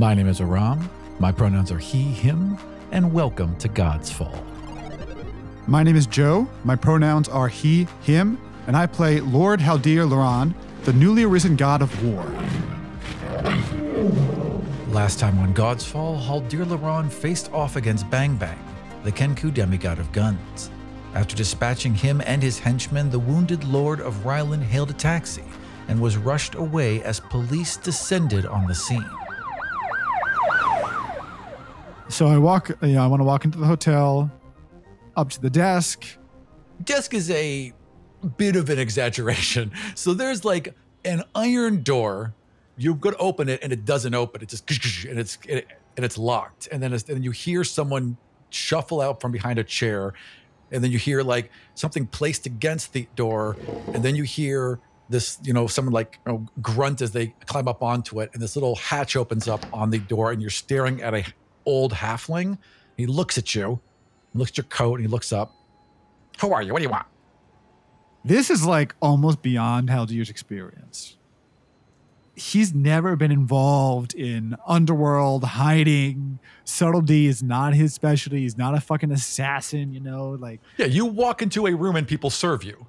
My name is Aram. My pronouns are he, him, and welcome to God's Fall. My name is Joe. My pronouns are he, him, and I play Lord Haldir Loran, the newly arisen god of war. Last time on God's Fall, Haldir Loran faced off against Bang Bang, the Kenku demigod of guns. After dispatching him and his henchmen, the wounded Lord of Rylan hailed a taxi and was rushed away as police descended on the scene. So I walk, you know, I want to walk into the hotel, up to the desk. Desk is a bit of an exaggeration. So there's like an iron door. You to open it and it doesn't open. It just and it's and it's locked. And then it's, and you hear someone shuffle out from behind a chair, and then you hear like something placed against the door, and then you hear this you know someone like you know, grunt as they climb up onto it, and this little hatch opens up on the door, and you're staring at a old halfling. He looks at you, looks at your coat, and he looks up. Who are you? What do you want? This is like almost beyond Haldir's experience. He's never been involved in underworld hiding. Subtlety is not his specialty. He's not a fucking assassin, you know, like Yeah, you walk into a room and people serve you.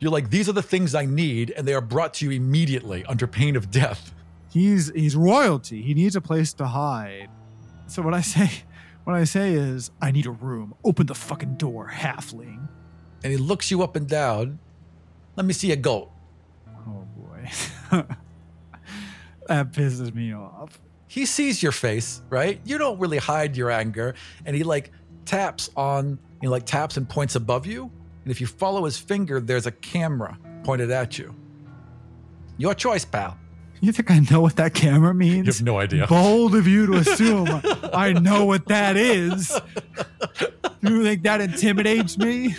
You're like, these are the things I need, and they are brought to you immediately under pain of death. he's he's royalty. He needs a place to hide. So what I say what I say is I need a room. Open the fucking door, halfling. And he looks you up and down. Let me see a goat. Oh boy. that pisses me off. He sees your face, right? You don't really hide your anger, and he like taps on, he like taps and points above you. And if you follow his finger, there's a camera pointed at you. Your choice, pal. You think I know what that camera means? You have no idea. Bold of you to assume I know what that is. You think that intimidates me?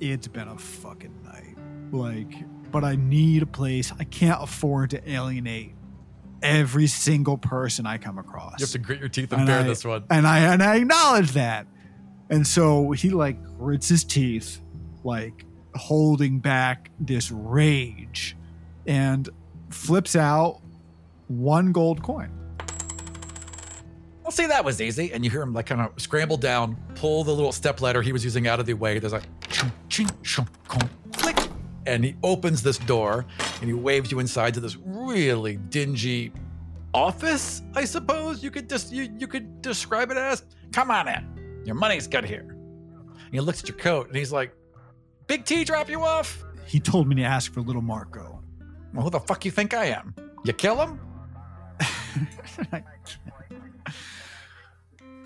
It's been a fucking night. Like, but I need a place. I can't afford to alienate every single person I come across. You have to grit your teeth and, And bear I- this one. and I and I acknowledge that. And so he like grits his teeth, like holding back this rage, and flips out one gold coin. I'll say that was easy. And you hear him like kind of scramble down, pull the little step ladder he was using out of the way. There's like, ching, ching, shum, kong, click. And he opens this door and he waves you inside to this really dingy office, I suppose you could just you, you could describe it as. Come on in. Your money's good here. And he looks at your coat and he's like, Big T drop you off? He told me to ask for little Marco. Well, who the fuck you think I am? You kill him?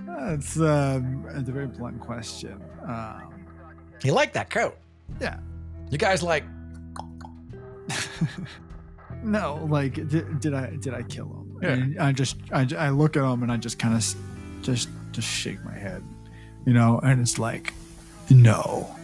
That's um, it's a very blunt question. Um, You like that coat? yeah, You guys like, no, like did, did I did I kill him? Yeah. And I just I, I look at him and I just kind of just just shake my head, you know, and it's like, no,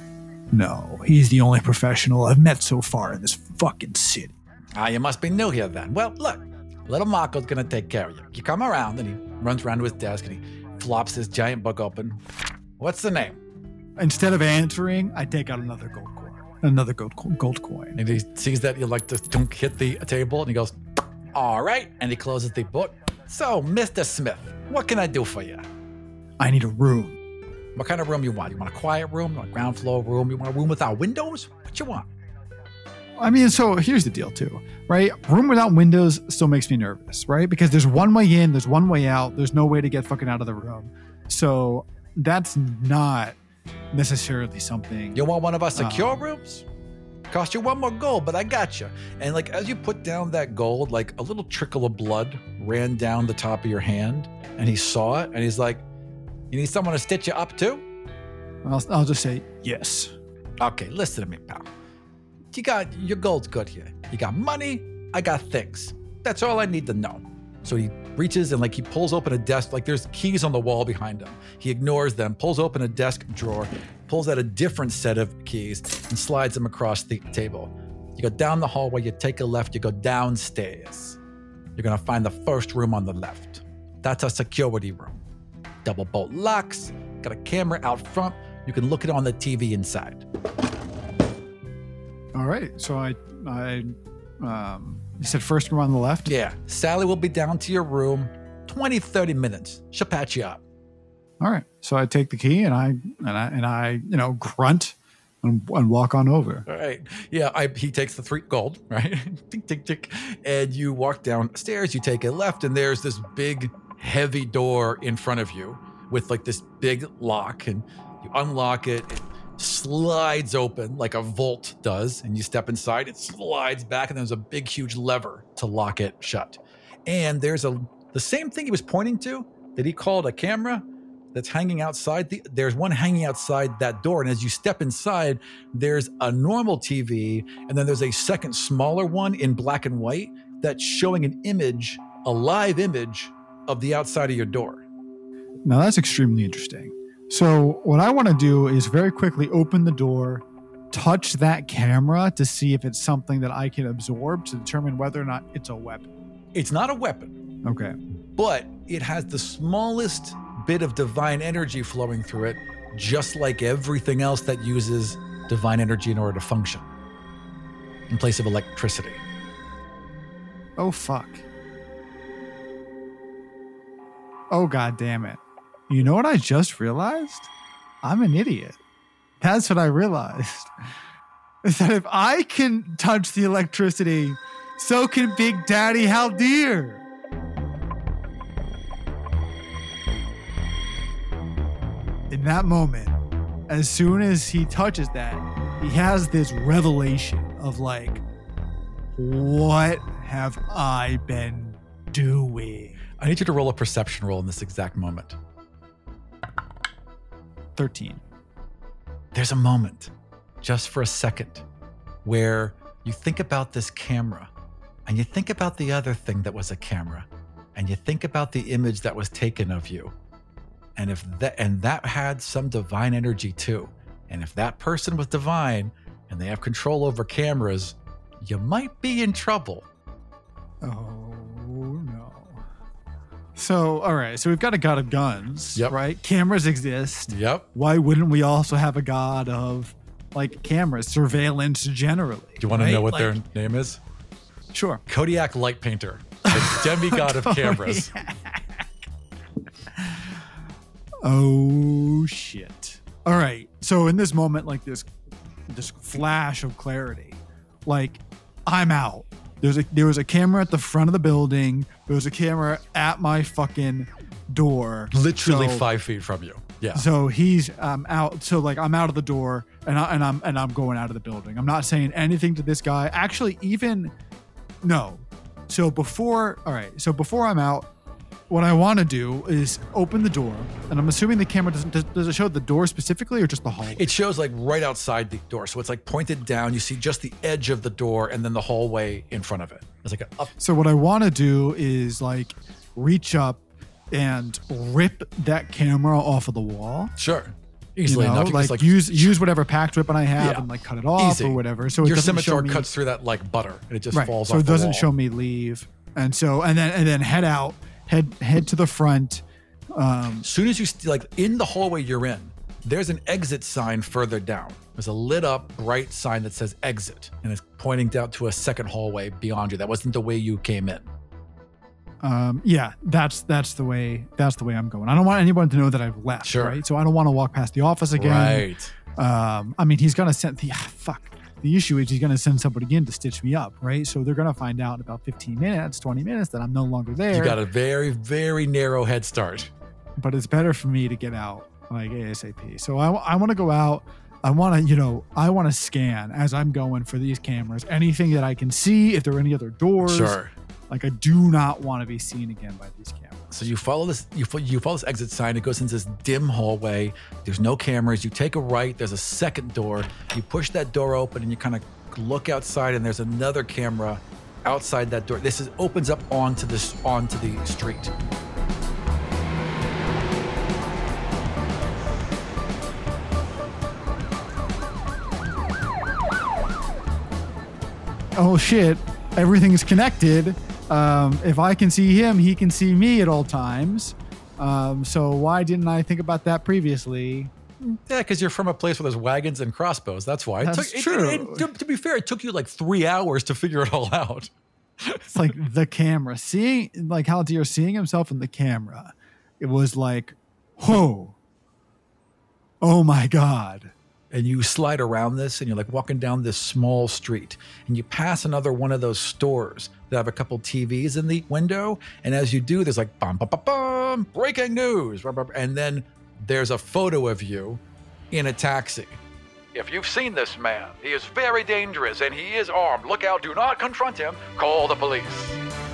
no, he's the only professional I've met so far in this fucking city. Ah, you must be new here then. Well, look, little Marco's gonna take care of you. You come around and he runs around to his desk and he flops his giant book open. What's the name? Instead of answering, I take out another gold coin, another gold gold coin. And he sees that you like to dunk hit the table and he goes, All right. And he closes the book. So, Mr. Smith, what can I do for you? I need a room. What kind of room you want? You want a quiet room? You want a ground floor room? You want a room without windows? What you want? I mean, so here's the deal, too, right? Room without windows still makes me nervous, right? Because there's one way in, there's one way out, there's no way to get fucking out of the room. So that's not necessarily something. You want one of our secure Um, rooms? Cost you one more gold, but I got you. And like as you put down that gold, like a little trickle of blood ran down the top of your hand, and he saw it, and he's like, "You need someone to stitch you up too?" I'll, I'll just say yes. Okay, listen to me, pal. You got your gold's good here. You got money. I got things. That's all I need to know. So he reaches and like he pulls open a desk. Like there's keys on the wall behind him. He ignores them, pulls open a desk drawer, pulls out a different set of keys, and slides them across the table. You go down the hallway. You take a left. You go downstairs. You're gonna find the first room on the left. That's a security room. Double bolt locks. Got a camera out front. You can look it on the TV inside. All right. So I, I, um, you said first room on the left. Yeah, Sally will be down to your room. 20, 30 minutes. She'll patch you up. All right. So I take the key and I and I and I you know grunt and, and walk on over. All right. Yeah, I, he takes the three gold, right? tick, tick, tick. And you walk downstairs, you take a left, and there's this big, heavy door in front of you with like this big lock. And you unlock it, it slides open like a vault does. And you step inside, it slides back, and there's a big, huge lever to lock it shut. And there's a the same thing he was pointing to that he called a camera that's hanging outside. The, there's one hanging outside that door. And as you step inside, there's a normal TV, and then there's a second smaller one in black and white that's showing an image, a live image of the outside of your door. Now that's extremely interesting. So what I want to do is very quickly open the door, touch that camera to see if it's something that I can absorb to determine whether or not it's a weapon. It's not a weapon, Okay. but it has the smallest bit of divine energy flowing through it, just like everything else that uses divine energy in order to function in place of electricity. Oh fuck. Oh god damn it. You know what I just realized? I'm an idiot. That's what I realized. Is that if I can touch the electricity, so can Big Daddy Haldir. In that moment, as soon as he touches that, he has this revelation of like, what have I been doing? I need you to roll a perception roll in this exact moment. 13. there's a moment, just for a second, where you think about this camera and you think about the other thing that was a camera and you think about the image that was taken of you. And if that and that had some divine energy too. And if that person was divine and they have control over cameras, you might be in trouble. Oh. So, all right. So we've got a god of guns, Yep. right? Cameras exist. Yep. Why wouldn't we also have a god of like cameras, surveillance generally? Do you want to know what Like- their name is? Sure. Kodak Light Painter, the demigod of oh, cameras. Oh shit. All right. So in this moment, like this this flash of clarity, like I'm out. There's a there was a camera at the front of the building. There was a camera at my fucking door. Literally So- five feet from you. Yeah. So he's um, out. So like I'm out of the door and I, and I'm and I'm going out of the building. I'm not saying anything to this guy. Actually, even no. So before, all right. So before I'm out, what I want to do is open the door, and I'm assuming the camera doesn't. Does, does it show the door specifically or just the hallway? It shows like right outside the door. So it's like pointed down. You see just the edge of the door and then the hallway in front of it. It's like a up. So what I want to do is like reach up and rip that camera off of the wall. Sure. You Easily know, enough. You can like, use use whatever packed weapon I have Yeah. and like cut it off Easy. or whatever. So it your scimitar me, cuts through that like butter and it just falls off. right. falls so it doesn't show me leave, and so and then and then head out, head head to the front. Um, As soon as you st- like in the hallway you're in, there's an exit sign further down. There's a lit up bright sign that says exit and it's pointing down to a second hallway beyond you. That wasn't the way you came in. um, yeah, that's that's the way that's the way I'm going. I don't want anyone to know that I've left. Sure. Right. So I don't want to walk past the office again. Right. Um, I mean, he's gonna send the ah, fuck. The issue is he's gonna send somebody in to stitch me up, right? So they're gonna find out in about 15 minutes, 20 minutes that I'm no longer there. You got a very, very narrow head start. but it's better for me to get out like ASAP. So I, I want to go out. I want to, you know, I want to scan as I'm going for these cameras. Anything that I can see, if there are any other doors. Sure. Like I do not want to be seen again by these cameras. So you follow this, you, fo- you follow this exit sign. It goes into this dim hallway. There's no cameras. You take a right. There's a second door. You push that door open and you kind of look outside, and there's another camera outside that door. This is opens up onto this onto the street. Oh shit! Everything's connected. Um, if I can see him, he can see me at all times. Um, so why didn't I think about that previously? Yeah, because you're from a place where there's wagons and crossbows. That's why. It That's took, true. it- it- to, to be fair, it took you like three hours to figure it all out. it's like the camera seeing like Haldir seeing himself in the camera. It was like, whoa, oh my god. And you slide around this and you're like walking down this small street and you pass another one of those stores that have a couple TVs in the window and as you do there's like bum bum bum bum breaking news and then there's a photo of you in a taxi. If you've seen this man, he is very dangerous and he is armed. Look out, do not confront him. Call the police.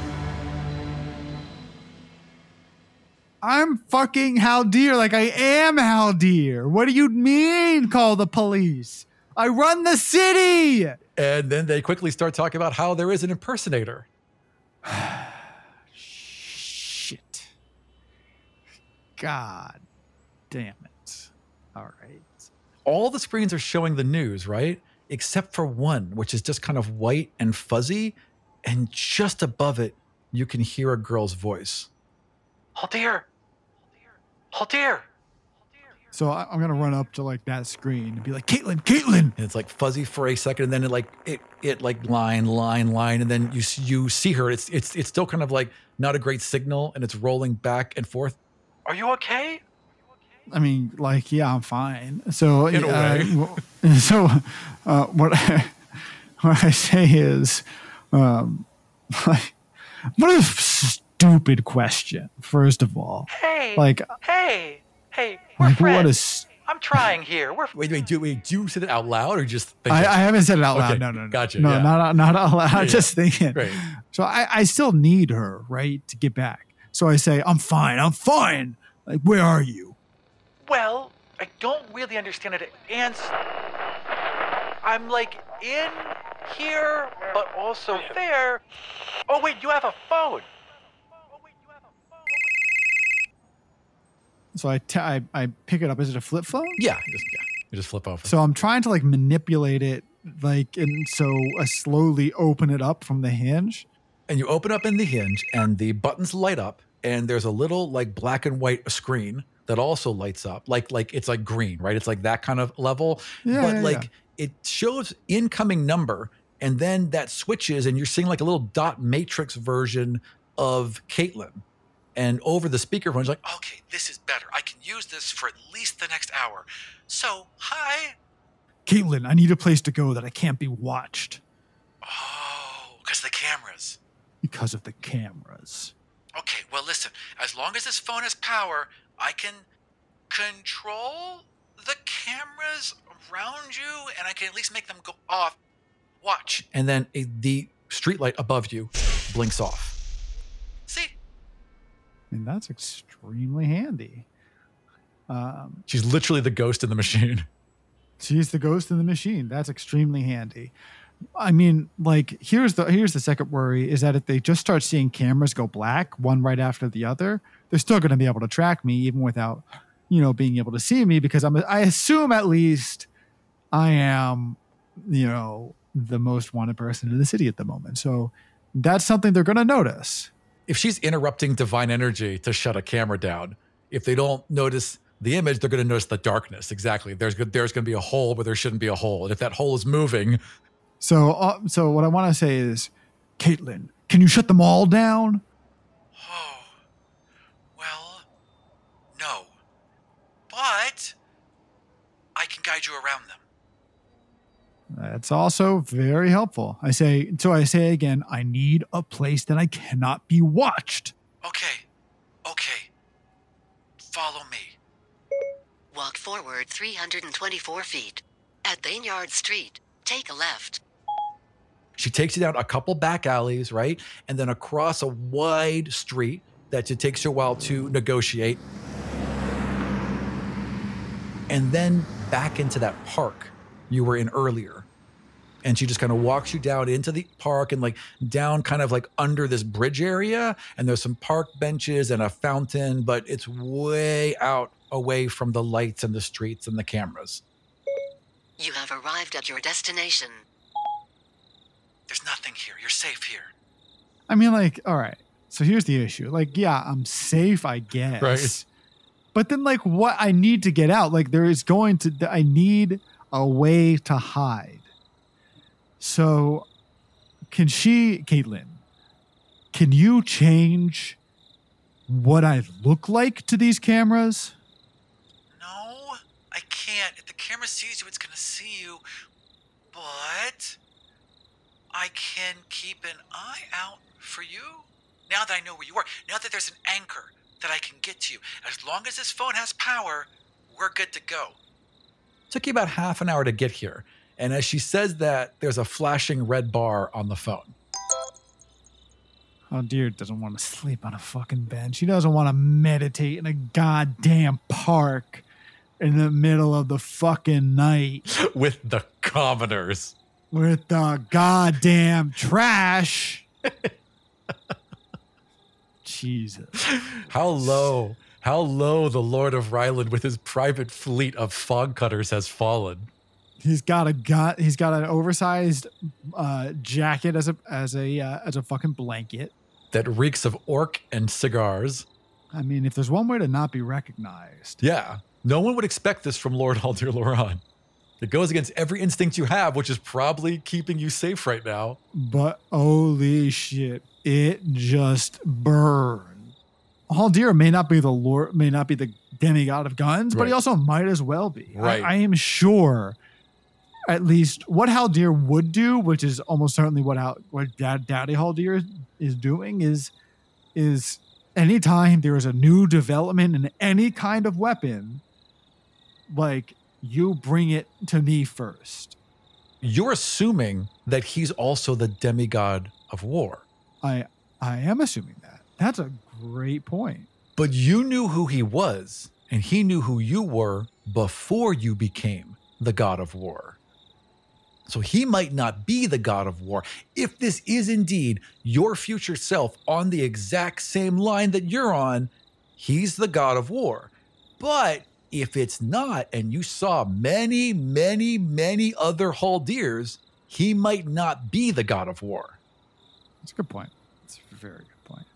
I'm fucking Haldir, like I am Haldir. What do you mean? Call the police. I run the city. And then they quickly start talking about how there is an impersonator. Shit. God damn it. All right. all the screens are showing the news, right? Except for one, which is just kind of white and fuzzy. And just above it, you can hear a girl's voice. Haldir! Haldir! So I- I'm gonna run up to like that screen and be like, Caitlin, Caitlin. And it's like fuzzy for a second, and then it like it it like line line line, and then you you see her. It's it's it's still kind of like not a great signal, and it's rolling back and forth. Are you okay? I mean, like, yeah, I'm fine. So In a uh, way. so uh, what I, what I say is, um, like, what a stupid question. First of all, Hey, like, hey, hey, we're like friends. what is? I'm trying here. We're Wait wait do wait do you say it out loud or just think I. I haven't said it out loud. Okay, No, no, no. gotcha, No, yeah. not not out loud. Yeah, I'm yeah. just thinking. Right. So I, I still need her, right, to get back. So I say, I'm fine. I'm fine. Like, where are you? well. I don't really understand it. And I'm like in here, but also there. Oh wait, you have a phone. Oh wait, you have a phone. So I I I pick it up. Is it a flip phone? yeah, just yeah, you just flip over. So I'm trying to like manipulate it, like, and so I slowly open it up from the hinge. and you open up in the hinge and the buttons light up and there's a little like black and white screen that also lights up like like it's like green right it's like that kind of level Yeah, but yeah, like it shows incoming number and then that switches and you're seeing like a little dot matrix version of caitlin and over the speakerphone he's like okay this is better i can use this for at least the next hour so hi Caitlin, I need a place to go that I can't be watched oh because the cameras because of the cameras. Okay, well, listen, as long as this phone has power, I can control the cameras around you and I can at least make them go off. Watch. And then a, the streetlight above you blinks off. See? Mean, that's extremely handy. Um, She's literally the ghost in the machine. she's the ghost in the machine. That's extremely handy. I mean, like here's the here's the second worry is that if they just start seeing cameras go black one right after the other, they're still going to be able to track me even without, you know, being able to see me because I'm I assume at least I am, you know, the most wanted person in the city at the moment. So that's something they're going to notice. If she's interrupting divine energy to shut a camera down, if they don't notice the image, they're going to notice the darkness. Exactly. There's there's going to be a hole where there shouldn't be a hole. And if that hole is moving, So uh, so what I want to say is, Caitlin, can you shut them all down? Oh, well, no. But I can guide you around them. That's also very helpful. I say, so I say again, I need a place that I cannot be watched. Okay, okay. Follow me. Walk forward 324 feet. At Baynard Street, take a left. She takes you down a couple back alleys, right? And then across a wide street that it takes you a while to negotiate. And then back into that park you were in earlier. And she just kind of walks you down into the park and like down kind of like under this bridge area. And there's some park benches and a fountain, but it's way out away from the lights and the streets and the cameras. You have arrived at your destination. There's nothing here. You're safe here. I mean, like, all right. So here's the issue. Like, yeah, I'm safe, I guess. Right. But then, like, what I need to get out, like, there is going to, I need a way to hide. So, can she, Caitlin, can you change what I look like to these cameras? No, I can't. If the camera sees you, it's gonna see you. But I can keep an eye out for you. Now that I know where you are, now that there's an anchor that I can get to you, as long as this phone has power, we're good to go. Took you about half an hour to get here. And as she says that, there's a flashing red bar on the phone. Oh, dear, doesn't want to sleep on a fucking bench. She doesn't want to meditate in a goddamn park in the middle of the fucking night With the commoners. with the goddamn trash. Jesus. How low, how low the Lord of Ryland with his private fleet of fog cutters has fallen. He's got a got he's got an oversized uh, jacket as a as a uh, as a fucking blanket. That reeks of orc and cigars. I mean, if there's one way to not be recognized, Yeah. No one would expect this from Lord Haldir Loran. It goes against every instinct you have, which is probably keeping you safe right now. but holy shit, it just burned. Haldir may not be the lord, may not be the demigod of guns, but he also might as well be. I- Right. I, am sure, at least what Haldir would do, which is almost certainly what Hal, what Dad, Daddy Haldir is doing, is is anytime there is a new development in any kind of weapon, like you bring it to me first. You're assuming that he's also the demigod of war. I I am assuming that. That's a great point. But you knew who he was, and he knew who you were before you became the god of war. So he might not be the god of war if this is indeed your future self on the exact same line that you're on. He's the god of war. But if it's not, and you saw many, many, many other Haldirs, he might not be the god of war. That's a good point. It's a very good point.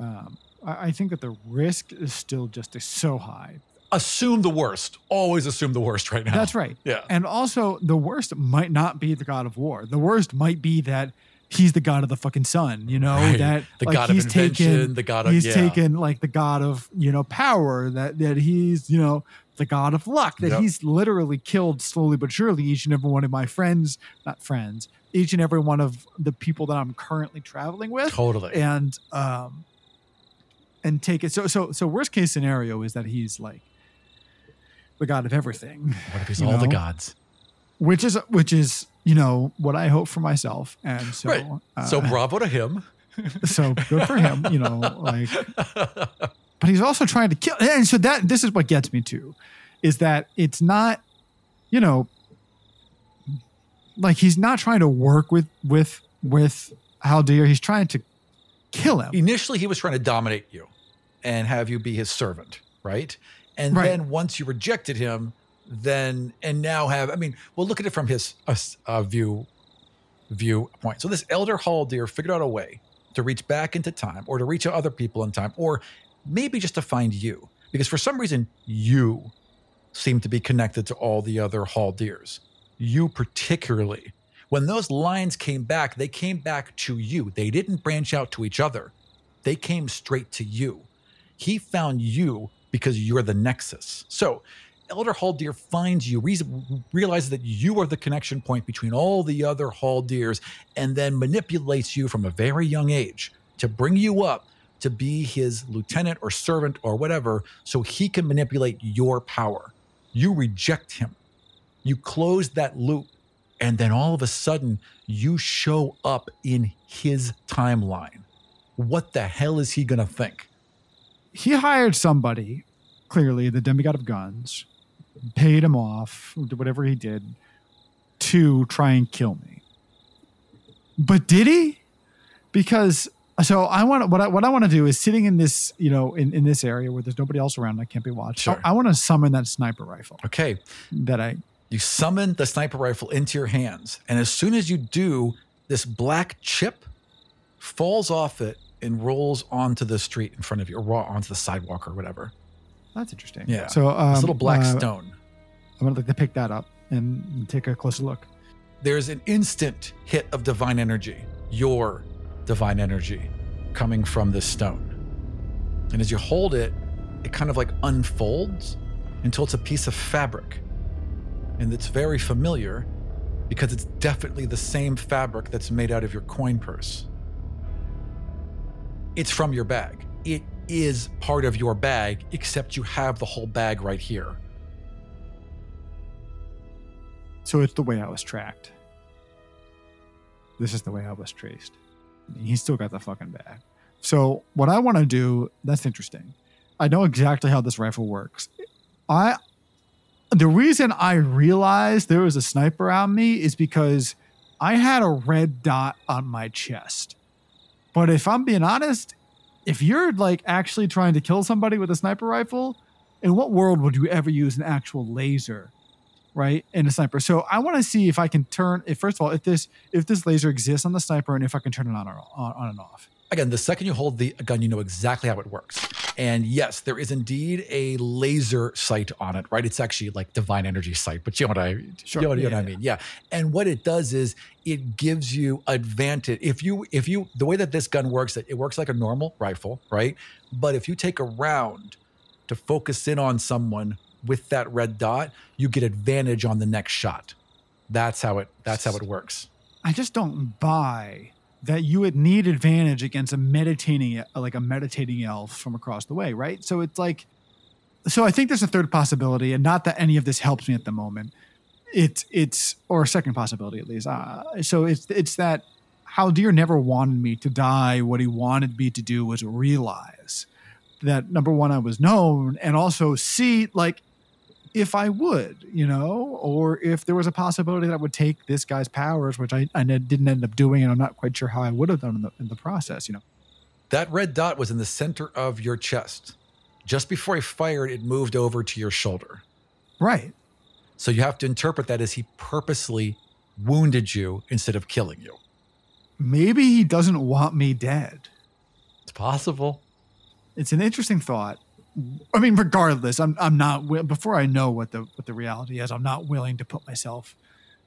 Um, I, I think that the risk is still just so high. Assume the worst. Always assume the worst right now. That's right. Yeah. And also, the worst might not be the god of war. The worst might be that he's the god of the fucking sun. You know Right. that The like, god of invention, taken, the god of- yeah. he's yeah. taken like the god of you know power. That that he's you know the god of luck. That Yep. he's literally killed slowly but surely each and every one of my friends, not friends, each and every one of the people that I'm currently traveling with. Totally. and um and take it so so so worst case scenario is that he's like the god of everything What if he's all the gods? which is which is you know what i hope for myself and so Right. uh, so bravo to him. so good for him you know like but he's also trying to kill and so that this is what gets me to is that it's not you know like he's not trying to work with with with Haldir. He's trying to kill him. Initially, he was trying to dominate you and have you be his servant, right? And Right. then once you rejected him, then and now have I mean, well, look at it from his uh, uh, view point. So this elder hall Haldir figured out a way to reach back into time, or to reach other people in time, or maybe just to find you, because for some reason you seem to be connected to all the other Haldirs. You particularly. When those lines came back, they came back to you. They didn't branch out to each other. They came straight to you. He found you because you're the nexus. So, Elder Haldir finds you, realizes that you are the connection point between all the other Haldirs, and then manipulates you from a very young age to bring you up to be his lieutenant or servant or whatever, so he can manipulate your power. You reject him. You close that loop, and then all of a sudden, you show up in his timeline. What the hell is he going to think? He hired somebody, clearly the demigod of guns, paid him off, did whatever he did, to try and kill me. But did he? Because so I want what I what I want to do is sitting in this you know in, in this area where there's nobody else around, I can't be watched. Sure. I, I want to summon that sniper rifle Okay, that I you summon the sniper rifle into your hands, and as soon as you do, this black chip falls off it and rolls onto the street in front of you, or raw onto the sidewalk or whatever. that's interesting. Yeah. So um, this little black uh, stone. I'm gonna like to pick that up and take a closer look. There's an instant hit of divine energy, your divine energy, coming from this stone. And as you hold it, it kind of like unfolds until it's a piece of fabric. And it's very familiar because it's definitely the same fabric that's made out of your coin purse. It's from your bag. It is part of your bag, except you have the whole bag right here. So it's the way I was tracked. This is the way I was traced. He's still got the fucking bag. So what I want to do, that's interesting. I know exactly how this rifle works. I the reason I realized there was a sniper on me is because I had a red dot on my chest. But if I'm being honest, if you're like actually trying to kill somebody with a sniper rifle, in what world would you ever use an actual laser, right? In a sniper. So I want to see if I can turn. If first of all, if this if this laser exists on the sniper, and if I can turn it on or on, on and off. Again, the second you hold the gun, you know exactly how it works. And yes, there is indeed a laser sight on it, right? It's actually like divine energy sight, but you know what I, Sure. you know, what- you know what I mean? Yeah. And what it does is it gives you advantage. If you, if you, the way that this gun works, it works like a normal rifle, right? But if you take a round to focus in on someone with that red dot, you get advantage on the next shot. That's how it, that's how it works. I just don't buy that you would need advantage against a meditating like a meditating elf from across the way, right? So it's like so I think there's a third possibility and not that any of this helps me at the moment. It's it's or a second possibility at least. Uh, so it's it's that Haldir never wanted me to die. What he wanted me to do was realize that number one, I was known, and also see like if I would, you know, or if there was a possibility that I would take this guy's powers, which I, I didn't end up doing, and I'm not quite sure how I would have done in the, in the process, you know. That red dot was in the center of your chest. Just before he fired, it moved over to your shoulder. Right. So you have to interpret that as he purposely wounded you instead of killing you. Maybe he doesn't want me dead. It's possible. It's an interesting thought. I mean, regardless, I'm I'm not before I know what the what the reality is. I'm not willing to put myself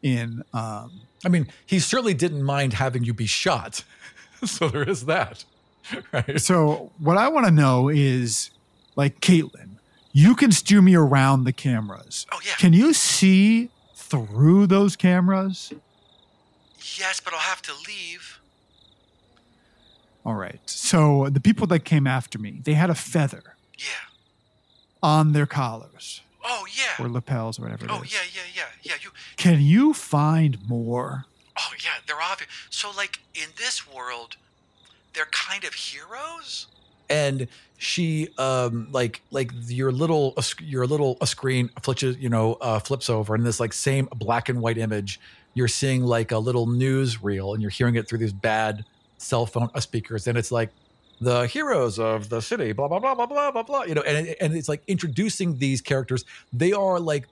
in. Um, I mean, he certainly didn't mind having you be shot. so there is that. Right. so what I want to know is, like Caitlin, you can steer me around the cameras. Oh, yeah. Can you see through those cameras? Yes, but I'll have to leave. All right. So the people that came after me, they had a feather Yeah. on their collars Oh, yeah. or lapels or whatever it is. Oh, yeah, yeah, yeah. Yeah, you. Can you find more? Oh, yeah, they're obvious. So, like, in this world, they're kind of heroes? and she um like like your little your little a screen flips you know uh flips over and this like same black and white image you're seeing like a little news reel and you're hearing it through these bad cell phone uh, speakers and it's like the heroes of the city blah blah blah blah blah blah blah you know and, and it's like introducing these characters they are like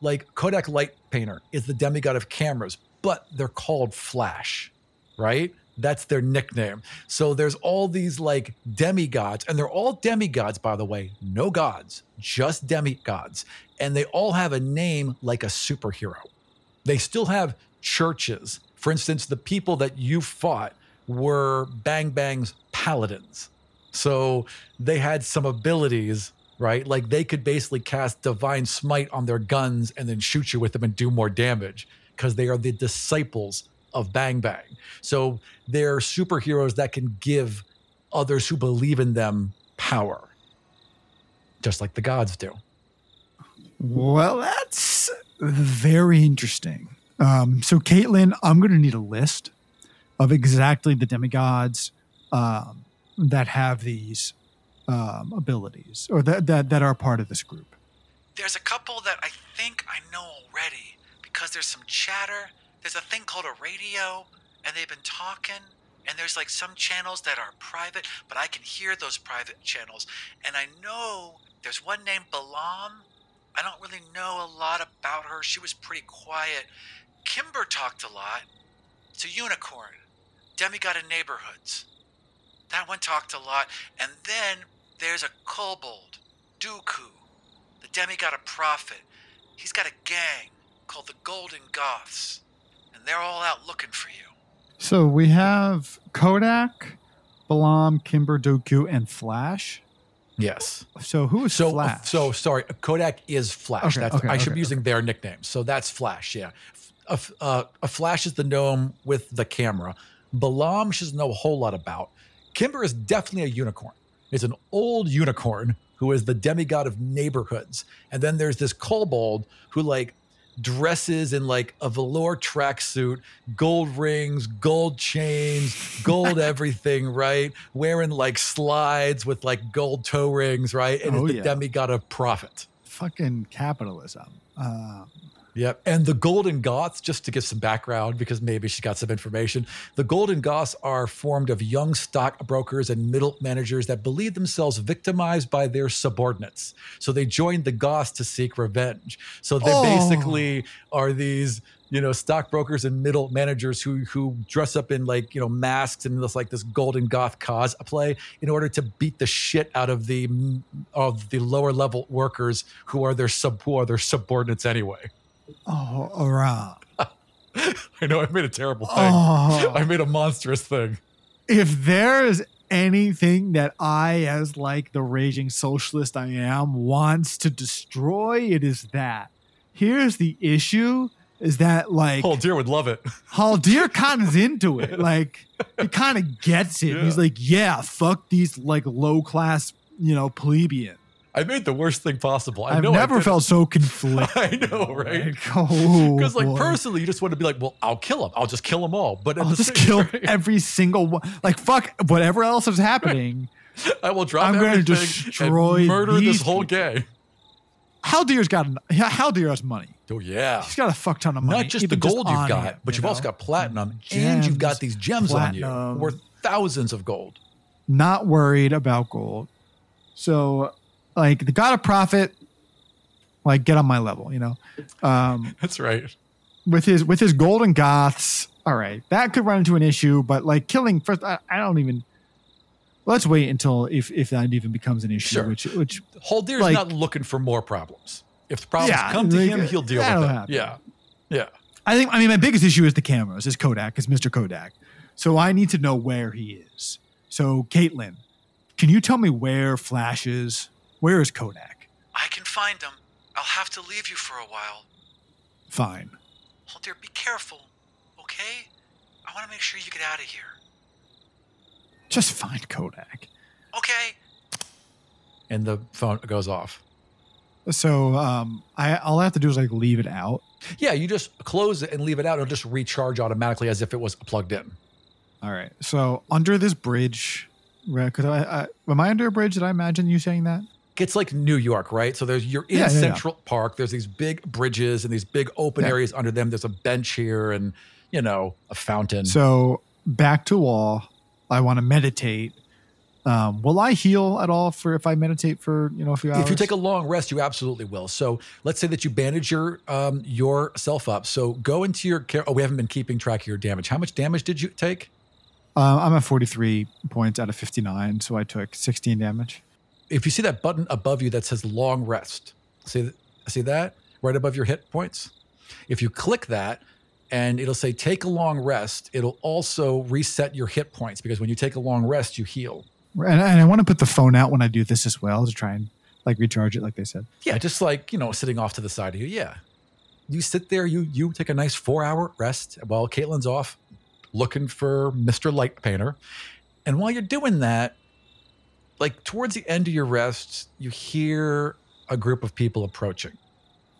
like kodak light painter is the demigod of cameras but they're called flash right that's their nickname so there's all these like demigods, and they're all demigods, by the way, no gods, just demigods. And they all have a name like a superhero. They still have churches. For instance, the people that you fought were Bang Bang's paladins. So they had some abilities, right? Like they could basically cast divine smite on their guns and then shoot you with them and do more damage because they are the disciples of Bang Bang. So they're superheroes that can give others who believe in them power, just like the gods do. Well, that's very interesting. Um, so, Caitlin, I'm going to need a list of exactly the demigods um, that have these um, abilities or that, that that are part of this group. There's a couple that I think I know already because there's some chatter. There's a thing called a radio, and they've been talking. And there's like some channels that are private, but I can hear those private channels. And I know there's one named Balam. I don't really know a lot about her. She was pretty quiet. Kimber talked a lot. It's a unicorn, demigod in neighborhoods. That one talked a lot. And then there's a kobold, Dooku, the demigod of profit. He's got a gang called the Golden Goths, and they're all out looking for you. So we have Kodak, Balam, Kimber, Doku, and Flash. Yes. So who is So, Flash? so sorry. Kodak is Flash. Okay, that's okay, I should okay, be using their nicknames. So that's Flash. Yeah. A, f- uh, a Flash is the gnome with the camera. Balam she doesn't know a whole lot about. Kimber is definitely a unicorn. It's an old unicorn who is the demigod of neighborhoods. And then there's this kobold who like dresses in like a velour tracksuit, gold rings, gold chains, gold everything, right? Wearing like slides with like gold toe rings, right? And Oh, is the yeah. demigod of profit. fucking capitalism. Uh, Yep. And the Golden Goths, just to give some background, because maybe she got some information, the Golden Goths are formed of young stockbrokers and middle managers that believe themselves victimized by their subordinates. So they joined the Goths to seek revenge. So they Oh. basically are these, you know, stockbrokers and middle managers who who dress up in like, you know, masks and this like this Golden Goth cosplay in order to beat the shit out of the of the lower level workers who are their sub who are their subordinates anyway. Oh, around. I know I made a terrible thing. Oh, I made a monstrous thing. if there is anything that I, as like the raging socialist I am, wants to destroy, it is that. Here's the issue: is that like dear would love it. Haldir kind of into it. Like he kind of gets it. He's like, yeah, fuck these like low class, you know, plebeian. I made the worst thing possible. I I've know never felt so conflicted. I know, right? Oh, like, oh, Because like personally, you just want to be like, well, I'll kill them. I'll just kill them all. But I'll just same kill time, every single one. Like fuck whatever else is happening. I will drop I'm gonna everything destroy murder this whole gang. Haldir's got an, Haldir has money. Oh yeah. He's got a fuck ton of money. Not just the gold you've got, him, but you you've also got platinum, and you've got these gems on you worth thousands of gold. not worried about gold. So, like the god of profit, like get on my level, you know. Um, That's right. with his with his golden goths, all right, that could run into an issue. But like killing first, I, I don't even. Let's wait until if if that even becomes an issue. Sure. Which which Haldir's Like- not looking for more problems. If the problems Yeah, come to like, him, he'll deal with it. happen. Yeah. Yeah. I think I mean my biggest issue is the cameras, is Kodak, is Mr. Kodak. So I need to know where he is. So Caitlin, can you tell me where Flash is? Where is Kodak? I can find him. I'll have to leave you for a while. Fine. Oh dear, be careful, okay? I want to make sure you get out of here. Just find Kodak. Okay. And the phone goes off. So um, I all I have to do is like leave it out. Yeah, you just close it and leave it out. It'll just recharge automatically as if it was plugged in. All right. So under this bridge, right? because I, I am I under a bridge? Did I imagine you saying that? It's like New York, right? So there's you're in Yeah, yeah, yeah. Central Park. There's these big bridges and these big open Yeah. areas under them. There's a bench here and you know a fountain. So back to wall. I want to meditate. Um, will I heal at all for if I meditate for you know a few hours? if you take a long rest, you absolutely will. So let's say that you bandage your um, yourself up. So go into your care. Oh, we haven't been keeping track of your damage. How much damage did you take? Uh, I'm at 43 points out of 59, so I took 16 damage. If you see that button above you that says long rest, see see that right above your hit points. If you click that, and it'll say take a long rest, it'll also reset your hit points because when you take a long rest, you heal. And, and I want to put the phone out when I do this as well to try and like recharge it, like they said. Yeah, just like you know, sitting off to the side of you. Yeah, you sit there. You you take a nice four hour rest while Caitlin's off looking for Mister Light Painter, and while you're doing that, like towards the end of your rest, you hear a group of people approaching.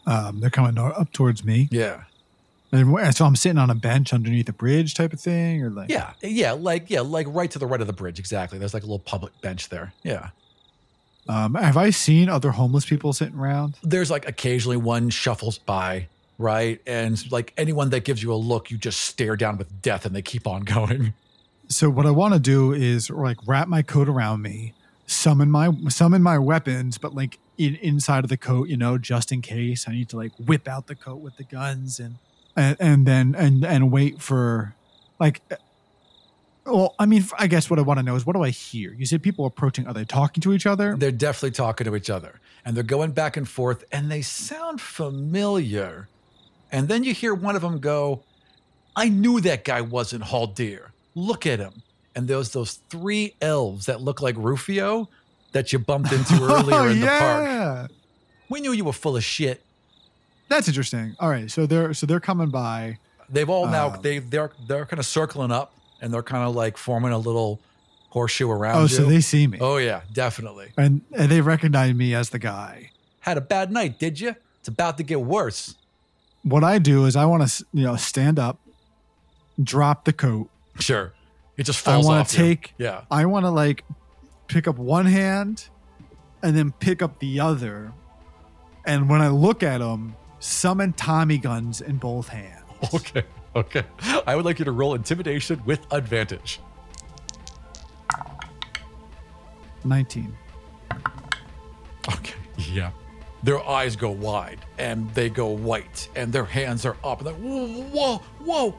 Um, they're coming up towards me, Yeah, and so I'm sitting on a bench underneath a bridge, type of thing, or like yeah, yeah. Like yeah, like right to the right of the bridge. Exactly. There's like a little public bench there. Yeah. Um, have I seen other homeless people sitting around? There's like occasionally one shuffles by. Right. And like anyone that gives you a look, you just stare down with death and they keep on going. So what I want to do is like wrap my coat around me, summon my summon my weapons, but like in, inside of the coat, you know, just in case I need to like whip out the coat with the guns and and, and then and and wait for like. Uh, well, I mean, I guess what I want to know is what do I hear? You said people approaching. Are they talking to each other? They're definitely talking to each other and they're going back and forth and they sound familiar. And then you hear one of them go, I knew that guy wasn't Hall Haldir. Look at him. And there's those three elves that look like Rufio that you bumped into earlier oh, in the park. yeah. We knew you were full of shit. That's interesting. All right, so they're so they're coming by. They've all now Um, they they're they're kind of circling up and they're kind of like forming a little horseshoe around Oh, you. so they see me, oh yeah, definitely. and, and they recognize me as the guy. Had a bad night, did you? It's about to get worse. What I do is I want to you know stand up, drop the coat. Sure. It just falls. I want to you. take. Yeah. I want to like pick up one hand, and then pick up the other, and when I look at them, summon Tommy guns in both hands. Okay. Okay. I would like you to roll intimidation with advantage. Nineteen. Okay. Yeah. Their eyes go wide and they go white and their hands are up and like, whoa, whoa, whoa,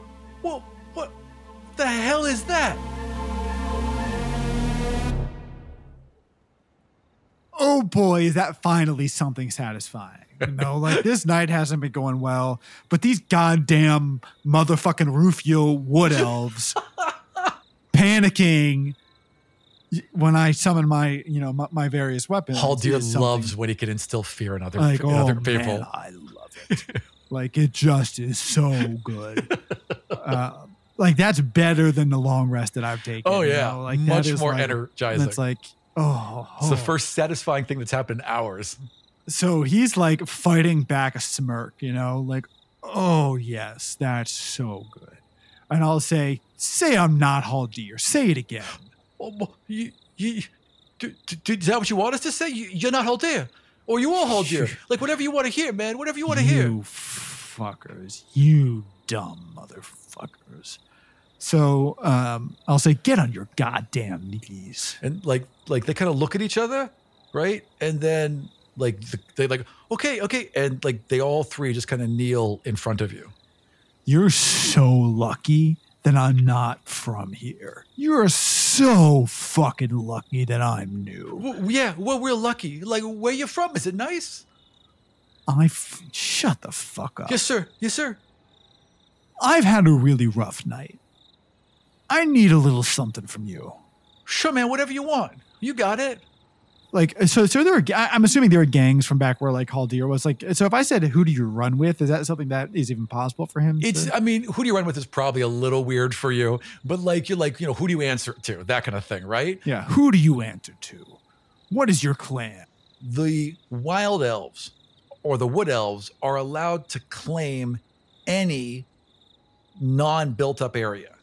whoa, the hell is that? oh boy, is that finally something satisfying. You know, like this night hasn't been going well, but these goddamn motherfucking Rufio wood elves panicking when I summon my, you know, my, my various weapons. Is something- loves when he can instill fear in other, like, in oh other man, people. I love it. like it just is so good. Uh, like that's better than the long rest that I've taken. Oh you yeah, know? like much more like, energizing. That's like oh, it's the oh. first satisfying thing that's happened in hours. so he's like fighting back a smirk, you know, like, oh yes, that's so good. And I'll say, say I'm not Haldir. Say it again. Oh, you, you, do, do, is that what you want us to say? You, you're not Haldir, or you are Haldir. like whatever you want to hear, man. Whatever you want to hear. You fuckers. You dumb motherfuckers. So um, I'll say, get on your goddamn knees. and like like they kind of look at each other right and then like th- they like okay okay and like they all three just kind of kneel in front of you You're so lucky that I'm not from here. You're so fucking lucky that I'm new. well, yeah well we're lucky like where you from is it nice I f- shut the fuck up. yes sir yes sir I've had a really rough night. I need a little something from you. sure man whatever you want you got it Like, so, so there are, I'm assuming there are gangs from back where like Haldir was like, so if I said, who do you run with? Is that something that is even possible for him? it's to- i mean who do you run with is probably a little weird for you but like you're like you know who do you answer to that kind of thing right yeah. Who do you answer to? What is your clan? the wild elves or the wood elves are allowed to claim any non built up area.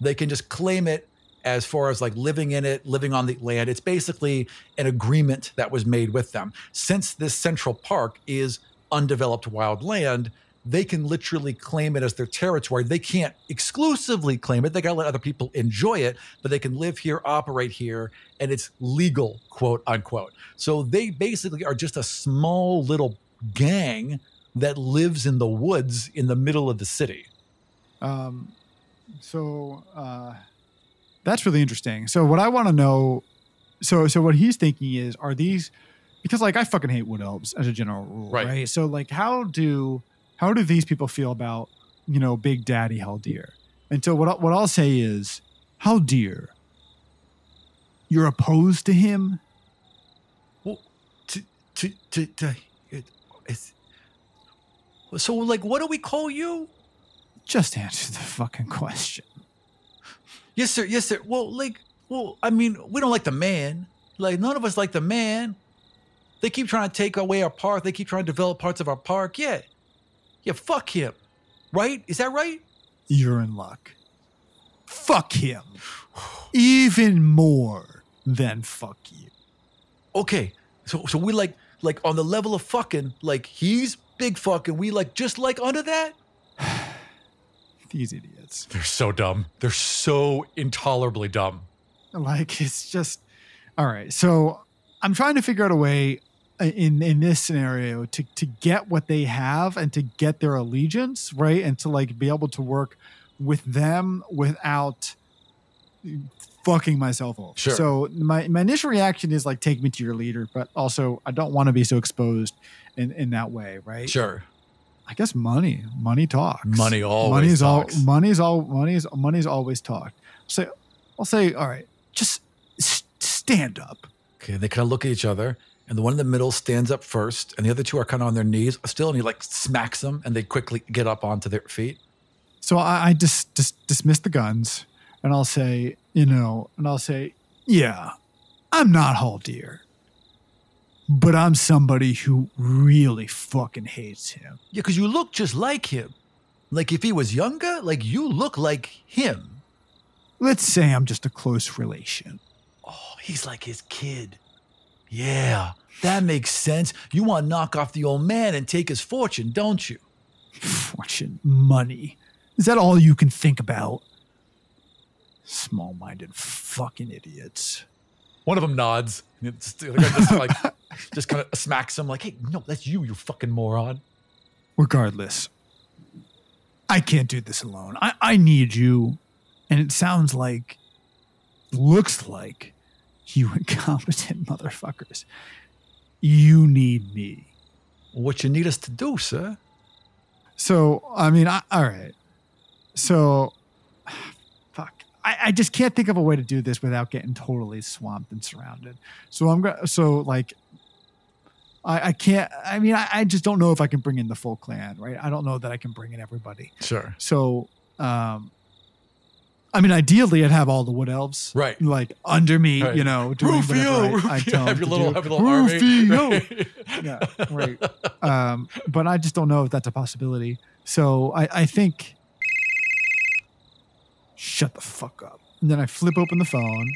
They can just claim it as far as like living in it, living on the land. It's basically an agreement that was made with them. Since this central park is undeveloped wild land, they can literally claim it as their territory. They can't exclusively claim it. They got to let other people enjoy it, but they can live here, operate here, and it's legal, quote unquote. So they basically are just a small little gang that lives in the woods in the middle of the city. Um, so uh, that's really interesting. So what I want to know, so so what he's thinking is, are these because like I fucking hate wood elves as a general rule, Right. right? So like, how do how do these people feel about you know Big Daddy Haldir? And so what I- what I'll say is, Haldir, you're opposed to him. Well, to to to, to it, it's, so like, what do we call you? Just answer the fucking question. Yes, sir. Yes, sir. Well, like, well, I mean, we don't like the man. Like, none of us like the man. They keep trying to take away our park. They keep trying to develop parts of our park. Yeah, yeah. Fuck him. Right? Is that right? You're in luck. Fuck him. Even more than fuck you. Okay. So, so we like, like on the level of fucking, like he's big fucking. We like just like under that. These idiots. They're so dumb. They're so intolerably dumb. Like it's just all right. So I'm trying to figure out a way uh, in in this scenario to to get what they have and to get their allegiance right and to like be able to work with them without fucking myself over. Sure. So my my initial reaction is like take me to your leader, but also I don't want to be so exposed in in that way, right? Sure. I guess money, money talks. Money always money's talks. all money's all money's money's always talked. So I'll say, all right, just s- stand up. Okay, they kind of look at each other, and the one in the middle stands up first, and the other two are kind of on their knees still, and he like smacks them, and they quickly get up onto their feet. So I, I just, just dismiss the guns and I'll say, you know, and I'll say, yeah, I'm not Haldir, but I'm somebody who really fucking hates him. Yeah, because you look just like him. Like if he was younger, like you look like him. Let's say I'm just a close relation. Oh, he's like his kid. Yeah, that makes sense. You want to knock off the old man and take his fortune, don't you? Fortune, money. Is that all you can think about? Small minded fucking idiots. One of them nods. it's- the just like just kind of smacks him, like, "Hey, no, that's you, you fucking moron." Regardless, I can't do this alone. I, I need you. And it sounds like, looks like, you incompetent motherfuckers. You need me. What you need us to do, sir? So, I mean, I, all right. So, fuck. I, I just can't think of a way to do this without getting totally swamped and surrounded. So I'm going to, so like, I, I can't, I mean, I, I just don't know if I can bring in the full clan, right? I don't know that I can bring in everybody. Sure. So, um, I mean, ideally, I'd have all the wood elves, Right. Like under me, Right. you know, doing Rufio, I, I Rufio, tell have them your to little, do. have your little army. Rufio. Right. yeah, right. Um, but I just don't know if that's a possibility. So I, I think, shut the fuck up. And then I flip open the phone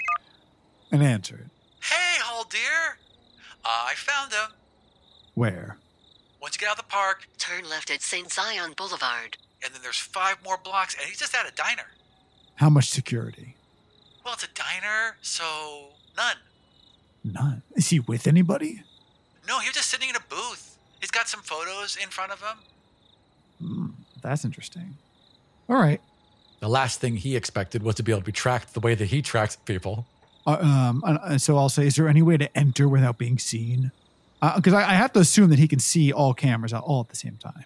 and answer it. Hey, Haldir. Uh, I found him. Where? Once you get out of the park, Turn left at St. Zion Boulevard. and then there's five more blocks, and he's just at a diner. How much security? Well, it's a diner, so none. None. Is he with anybody? No, he was just sitting in a booth. He's got some photos in front of him. Hmm, that's interesting. All right. The last thing he expected was to be able to be tracked the way that he tracks people. Uh, um, and- and so I'll say, is there any way to enter without being seen? Because I, I have to assume that he can see all cameras out all at the same time.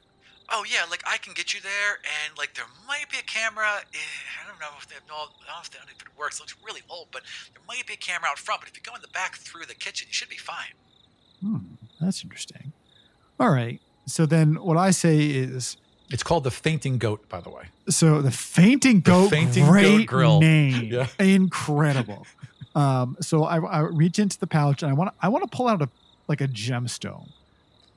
Oh yeah, like I can get you there, and like there might be a camera. eh, I don't know if they no, I don't know if, they, if it works. It looks really old, but there might be a camera out front. But if you go in the back through the kitchen, you should be fine. Hmm, that's interesting. All right. So then what I say is, It's called the fainting goat, by the way. so the fainting The goat, Fainting Goat great Grill. name, Yeah. incredible. um, so I, I reach into the pouch and I want I want to pull out a like a gemstone,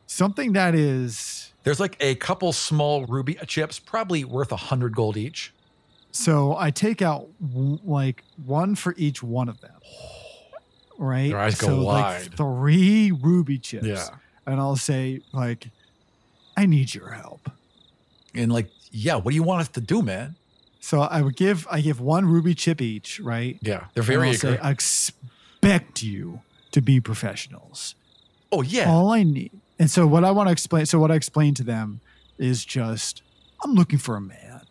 something that is There's like a couple small ruby chips, probably worth a hundred gold each. So I take out w- like one for each one of them. Right? Their eyes go so like three ruby chips. Yeah. And I'll say, like, I need your help. And like, yeah, what do you want us to do, man? So I would give I give one ruby chip each, right? Yeah, they're And very I'll say. I expect you to be professionals. Oh yeah, All I need. And so what I want to explain so what I explain to them is just I'm looking for a man.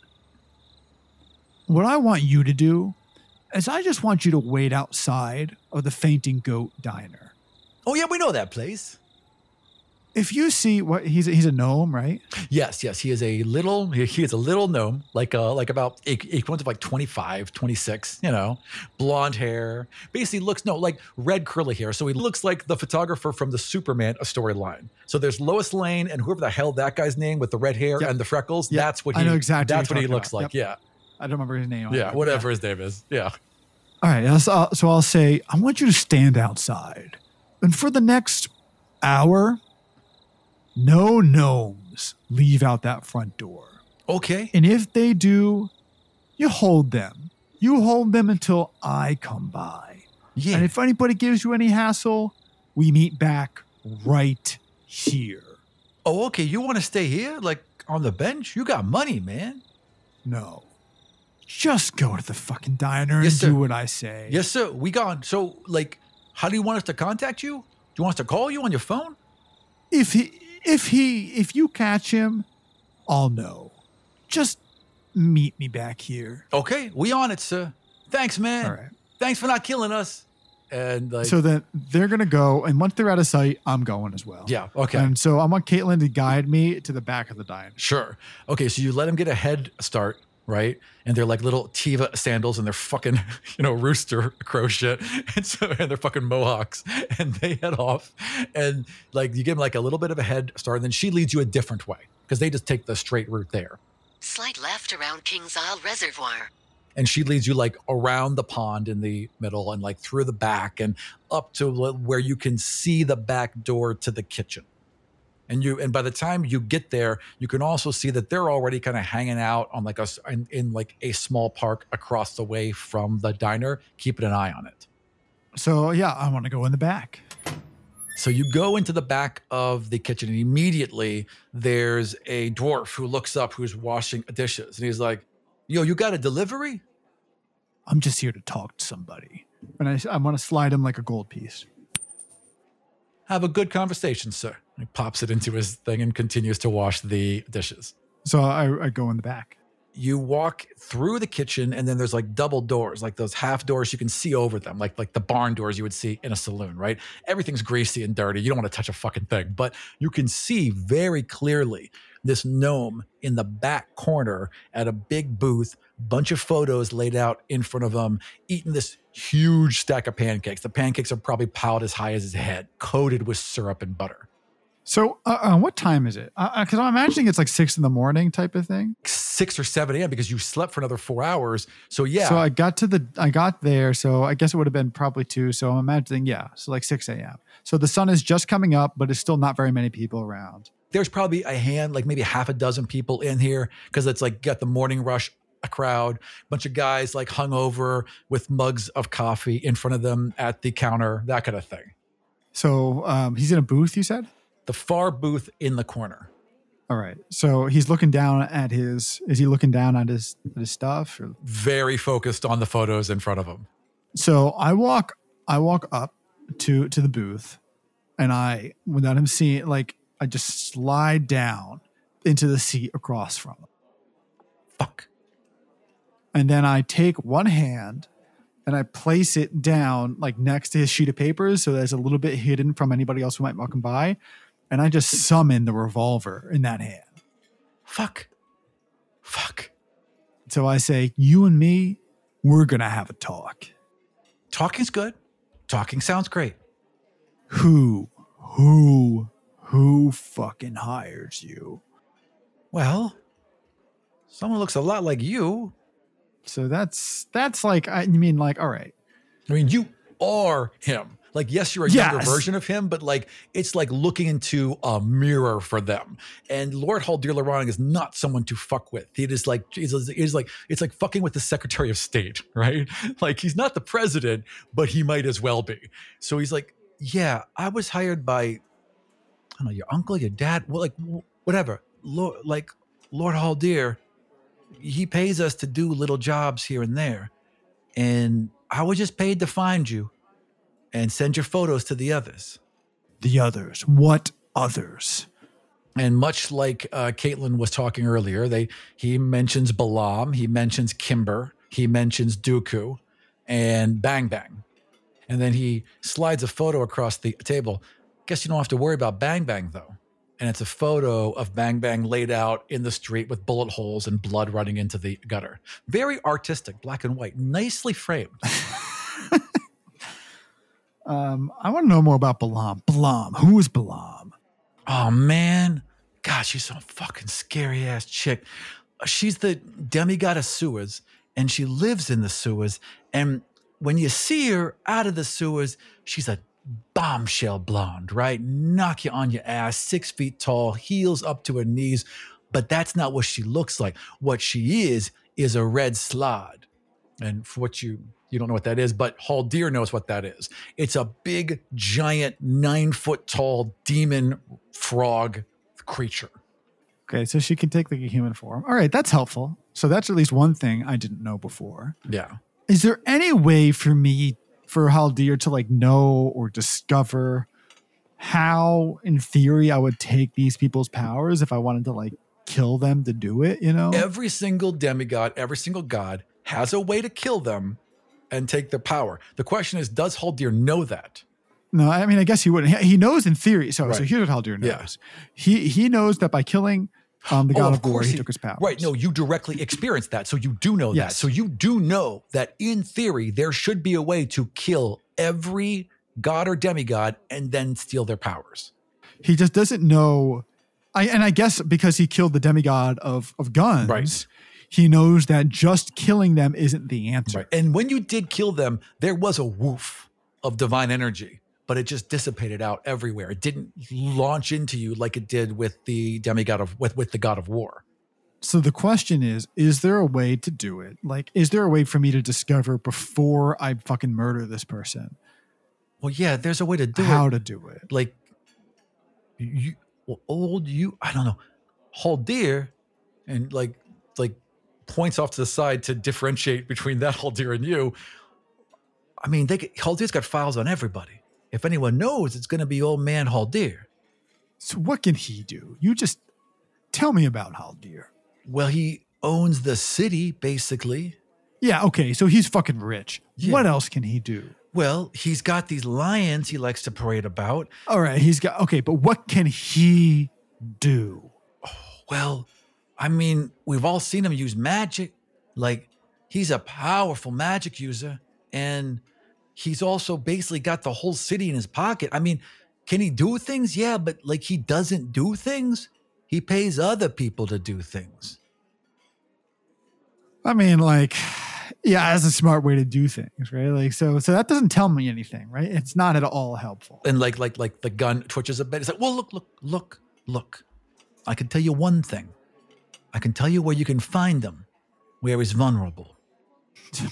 What I want you to do is I just want you to wait outside of the fainting goat diner. oh yeah, we know that place. If you see what he's a, he's a gnome, right? Yes, yes, he is a little. He, is a little gnome, like uh, like about equivalent of like 25, 26, You know, blonde hair. Basically, looks no like red curly hair. So he looks like the photographer from the Superman a storyline. So there's Lois Lane and whoever the hell that guy's name with the red hair Yep. and the freckles. Yep. That's what I he. know exactly That's what he looks talking like. Yeah, I don't remember his name. Yeah, yeah, whatever his name is. Yeah. All right. I'll- So I'll say, I want you to stand outside. And for the next hour, no gnomes leave out that front door. Okay. And if they do, you hold them. You hold them until I come by. Yeah. And if anybody gives you any hassle, we meet back right here. oh, okay. You want to stay here, like on the bench? You got money, man. No. Just go to the fucking diner and Yes, sir. do what I say. Yes, sir. We gone. So, like, how do you want us to contact you? Do you want us to call you on your phone? If he if he if you catch him, I'll know. Just meet me back here. Okay, we on it, sir. Thanks, man. All right. Thanks for not killing us. And like, so then they're gonna go, and once they're out of sight, I'm going as well. yeah, okay, And so I want Caitlin to guide me to the back of the diner. sure. Okay, so you let him get a head start, right? And they're like little Teva sandals and they're fucking, you know, rooster crow shit. And so, and they're fucking mohawks. And they head off. And like, you give them like a little bit of a head start. And then she leads you a different way because they just take the straight route there. Slight left around Kings Isle Reservoir. And she leads you like around the pond in the middle and like through the back and up to where you can see the back door to the kitchen and you and by the time you get there you can also see that they're already kind of hanging out on like a in, in like a small park across the way from the diner keeping an eye on it So yeah, I want to go in the back. so you go into the back of the kitchen and immediately there's a dwarf who looks up who's washing dishes and he's like yo you got a delivery I'm just here to talk to somebody, and I I want to slide him like a gold piece. Have a good conversation sir. He pops it into his thing and continues to wash the dishes. So I, I go in the back. you walk through the kitchen and then there's like double doors like those half doors you can see over them like like the barn doors you would see in a saloon right? Everything's greasy and dirty. You don't want to touch a fucking thing but you can see very clearly this gnome in the back corner at a big booth bunch of photos laid out in front of him eating this huge stack of pancakes the pancakes are probably piled as high as his head coated with syrup and butter So uh, uh, what time is it? Because I'm imagining it's like six in the morning type of thing. 6 or 7 a.m because you slept for another four hours so yeah So I got to the I got there. So I guess it would have been probably two. So I'm imagining yeah. So like six a.m. So the sun is just coming up, but it's still not very many people around. There's probably a hand, like maybe half a dozen people in here because it's like got the morning rush, a crowd, bunch of guys like hung over with mugs of coffee in front of them at the counter, that kind of thing. So um, he's in a booth. You said. The far booth in the corner. All right. So he's looking down at his. Is he looking down at his at his stuff? Or? Very focused on the photos in front of him. So I walk. I walk up to to the booth, and I, without him seeing, like I just slide down into the seat across from him, Fuck. and then I take one hand. And I place it down like next to his sheet of papers so that it's a little bit hidden from anybody else who might walk by. And I just summon the revolver in that hand. Fuck. Fuck. So I say, You and me, we're going to have a talk. Talking's good. Talking sounds great. Who, who, who fucking hires you? Well, someone looks a lot like you. So that's, that's like, I mean, like, all right. I mean, you are him. Like, yes, you're a younger version of him, but like, it's like looking into a mirror for them. And Lord Haldir Larong is not someone to fuck with. It is like, he's, he's like, it's like fucking with the Secretary of State, right? Like, he's not the president, but he might as well be. So he's like, yeah, I was hired by, I don't know, your uncle, your dad, well, like, whatever. Lord, like, Lord Haldir, he pays us to do little jobs here and there. And I was just paid to find you and send your photos to the others. The others. What others? And much like uh, Caitlin was talking earlier, they he mentions Balam, he mentions Kimber, he mentions Dooku, and Bang Bang, and then he slides a photo across the table. Guess you don't have to worry about Bang Bang though. And it's a photo of Bang Bang laid out in the street with bullet holes and blood running into the gutter. Very artistic, black and white, nicely framed. Um, I want to know more about Balam. Balam. Who is Balam? Oh man, God, she's some fucking scary ass chick. Uh, She's the demigod of sewers, and she lives in the sewers. And when you see her out of the sewers, she's a bombshell blonde, right? Knock you on your ass, six feet tall, heels up to her knees. But that's not what she looks like. What she is is a red slaad. And for what you you don't know what that is, but Haldir knows what that is. It's a big, giant, nine foot tall demon frog creature. Okay, so she can take like a human form. All right, that's helpful. So that's at least one thing I didn't know before. Yeah. Is there any way for me, for Haldir to like know or discover how, in theory, I would take these people's powers if I wanted to like kill them to do it? You know? Every single demigod, every single god has a way to kill them and take their power. The question is, does Haldir know that? No, I mean, I guess he wouldn't. He- knows in theory. So, so here's what Haldir knows. Yeah. He he knows that by killing Um, the Oh, god of of, war, course he, he- took his powers. Right. No, you directly experienced that. So you do know that. So you do know that in theory, there should be a way to kill every god or demigod and then steal their powers. he just doesn't know. I and I guess because he killed the demigod of of guns, Right. he knows that just killing them isn't the answer. Right. And when you did kill them, there was a woof of divine energy, but it just dissipated out everywhere. It didn't launch into you like it did with the demigod of with, with the god of war. So the question is: Is there a way to do it? Like, is there a way for me to discover before I fucking murder this person Well, yeah, there's a way to do how it. How to do it? Like you well, old you I don't know, Haldir and like like points off to the side to differentiate between that Haldir and you. I mean, they Haldir's got files on everybody. If anyone knows, it's going to be old man Haldir. So what can he do? You just tell me about Haldir. Well, he owns the city, basically. Yeah, okay, so he's fucking rich. Yeah. What else can he do? Well, he's got these lions he likes to parade about. All right, he's got okay, but what can he do? Well, I mean, we've all seen him use magic. Like, he's a powerful magic user, and he's also basically got the whole city in his pocket. I mean, can he do things? Yeah, but like, he doesn't do things. He pays other people to do things. I mean, like, yeah, that's a smart way to do things, right? Like, so, so that doesn't tell me anything, right? It's not at all helpful. And like, like, like the gun twitches a bit. It's like, well, look, look, look, look. I can tell you one thing. I can tell you where you can find him, where he's vulnerable.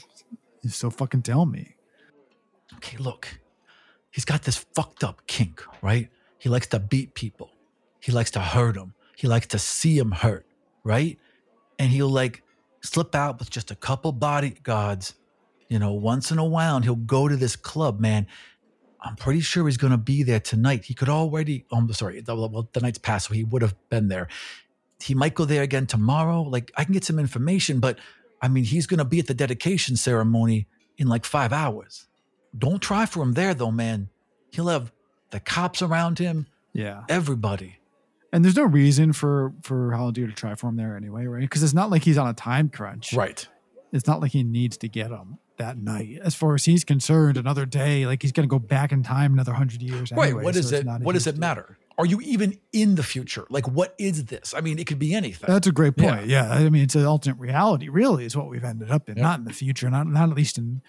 So fucking tell me. Okay, look, he's got this fucked up kink, right? He likes to beat people. He likes to hurt them. He likes to see them hurt, right? And he'll like slip out with just a couple bodyguards, you know, once in a while, and he'll go to this club, man. I'm pretty sure he's going to be there tonight. He could already, I'm sorry, the, well, the night's passed, so he would have been there. He might go there again tomorrow. Like, I can get some information, but I mean, he's going to be at the dedication ceremony in like five hours. Don't try for him there, though, man. He'll have the cops around him, Yeah, everybody. and there's no reason for for Haldir to try for him there anyway, right? Because it's not like he's on a time crunch. Right. It's not like he needs to get him that night. As far as he's concerned, another day, like he's gonna go back in time another hundred years. Right. anyway, what so does it? What does it matter? Are you even in the future? Like, what is this? I mean, it could be anything. That's a great point. Yeah. I mean, it's an alternate reality, really, is what we've ended up in. Yeah. Not in the future, not not at least in